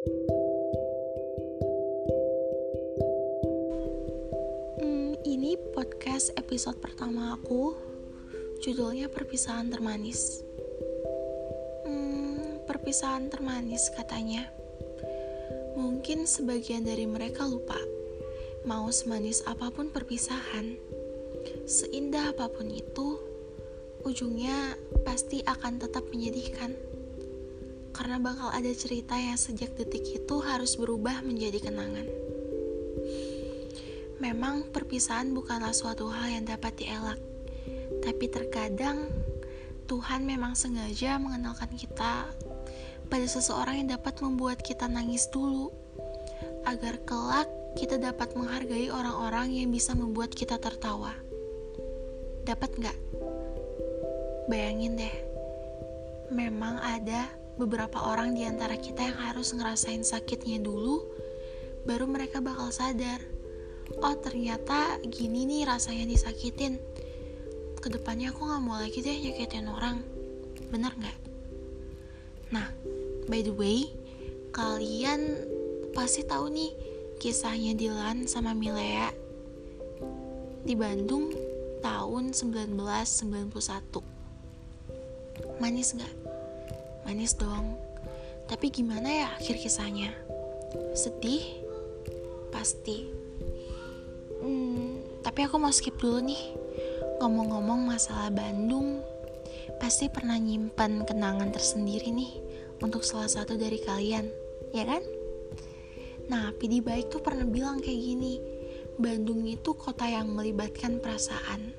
Hmm, ini podcast episode pertama aku. Judulnya Perpisahan Termanis. Hmm, perpisahan termanis katanya. Mungkin sebagian dari mereka lupa. Mau semanis apa pun perpisahan, seindah apa pun itu, ujungnya pasti akan tetap menyedihkan. Karena bakal ada cerita yang sejak detik itu harus berubah menjadi kenangan. Memang perpisahan bukanlah suatu hal yang dapat dielak, tapi terkadang Tuhan memang sengaja mengenalkan kita pada seseorang yang dapat membuat kita nangis dulu, agar kelak kita dapat menghargai orang-orang yang bisa membuat kita tertawa. Dapat nggak? Bayangin deh, memang ada beberapa orang di antara kita yang harus ngerasain sakitnya dulu, baru mereka bakal sadar oh ternyata gini nih rasanya disakitin ke depannya aku gak mau lagi deh nyakitin orang bener gak? nah by the way kalian pasti tahu nih kisahnya Dilan sama Milea di Bandung tahun 1991 manis gak? Manis dong tapi gimana ya akhir kisahnya? sedih? pasti Hmm, tapi aku mau skip dulu nih. Ngomong-ngomong masalah Bandung, pasti pernah nyimpan kenangan tersendiri nih untuk salah satu dari kalian, ya kan? Nah, PD Baik tuh pernah bilang kayak gini, Bandung itu kota yang melibatkan perasaan.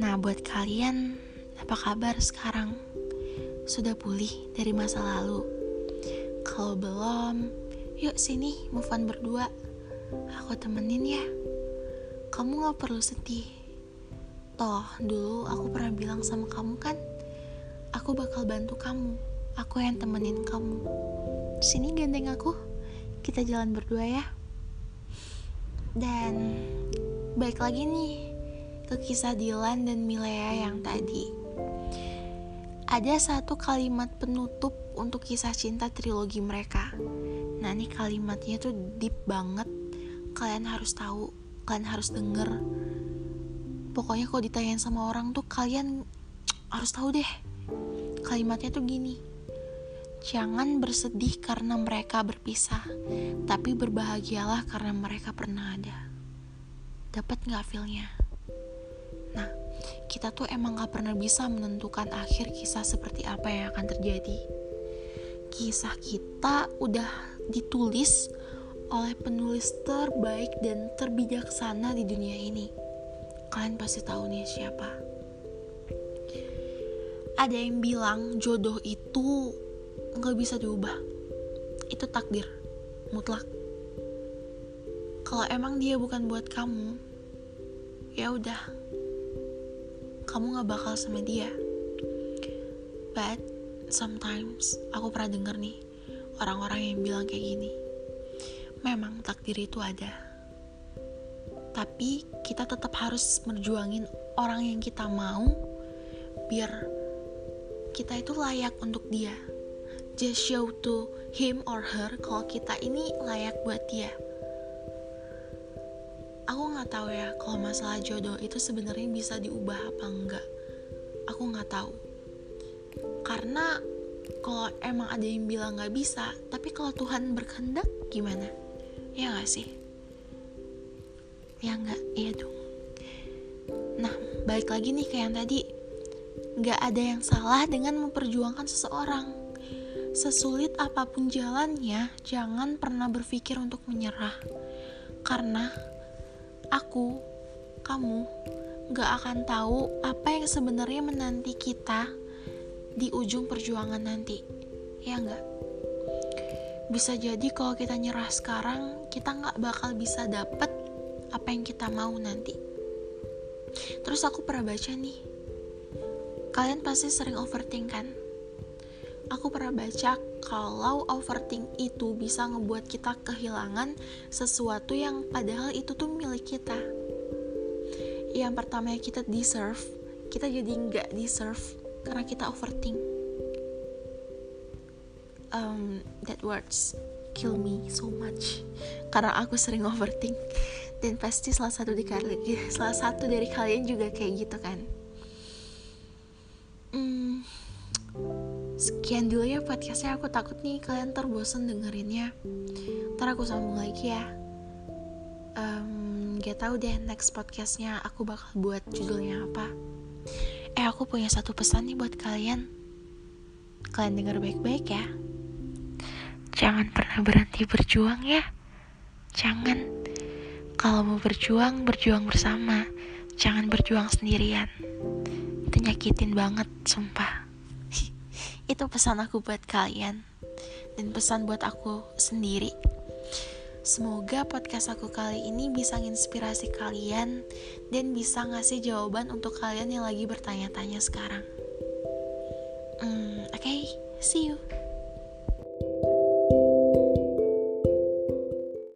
Nah, buat kalian, apa kabar sekarang? Sudah pulih dari masa lalu? Kalau belum, yuk sini move on berdua. Aku temenin ya kamu gak perlu sedih. Toh, dulu aku pernah bilang sama kamu kan, aku bakal bantu kamu. Aku yang temenin kamu. Sini gandeng aku, kita jalan berdua ya. Dan baik lagi nih ke kisah Dilan dan Milea yang tadi. Ada satu kalimat penutup untuk kisah cinta trilogi mereka. Nah, ini kalimatnya tuh deep banget. Kalian harus tahu kalian harus denger. Pokoknya kalau ditanyain sama orang tuh kalian harus tahu deh. Kalimatnya tuh gini. Jangan bersedih karena mereka berpisah tapi berbahagialah karena mereka pernah ada. Dapat nggak feelnya nah kita tuh emang gak pernah bisa menentukan akhir kisah seperti apa yang akan terjadi kisah kita udah ditulis oleh penulis terbaik dan terbijaksana di dunia ini. Kalian pasti tahu nih siapa. Ada yang bilang jodoh itu nggak bisa diubah. Itu takdir, mutlak. Kalau emang dia bukan buat kamu, ya udah, kamu nggak bakal sama dia. But sometimes aku pernah denger nih orang-orang yang bilang kayak gini memang takdir itu ada. Tapi kita tetap harus merjuangin orang yang kita mau biar kita itu layak untuk dia. Just show to him or her kalau kita ini layak buat dia. Aku nggak tahu ya kalau masalah jodoh itu sebenarnya bisa diubah apa enggak. Aku nggak tahu. Karena kalau emang ada yang bilang nggak bisa, tapi kalau Tuhan berkehendak gimana? ya gak sih ya nggak iya dong nah balik lagi nih ke yang tadi nggak ada yang salah dengan memperjuangkan seseorang sesulit apa pun jalannya jangan pernah berpikir untuk menyerah karena aku kamu gak akan tahu apa yang sebenarnya menanti kita di ujung perjuangan nanti. Ya nggak? Bisa jadi kalau kita nyerah sekarang kita nggak bakal bisa dapet apa yang kita mau nanti. Terus aku pernah baca nih kalian pasti sering overthink kan aku pernah baca kalau overthink itu bisa ngebuat kita kehilangan sesuatu yang padahal itu tuh milik kita. Yang pertama kita deserve kita jadi nggak deserve karena kita overthink. Um, that words kill me so much. Karena aku sering overthink. Dan pasti salah satu di salah satu dari kalian juga kayak gitu kan sekian dulu ya podcastnya. Aku takut nih kalian terbosan dengerinnya. Ntar aku sambung lagi ya. Um, gak tau deh next podcastnya aku bakal buat judulnya apa. Eh aku punya satu pesan nih buat kalian. Kalian dengar baik-baik ya. Jangan pernah berhenti berjuang ya. Jangan. Kalau mau berjuang berjuang bersama. Jangan berjuang sendirian. Itu nyakitin banget sumpah itu pesan aku buat kalian dan pesan buat aku sendiri. Semoga podcast aku kali ini bisa menginspirasi kalian dan bisa ngasih jawaban untuk kalian yang lagi bertanya-tanya sekarang. Hmm, Oke, okay, see you.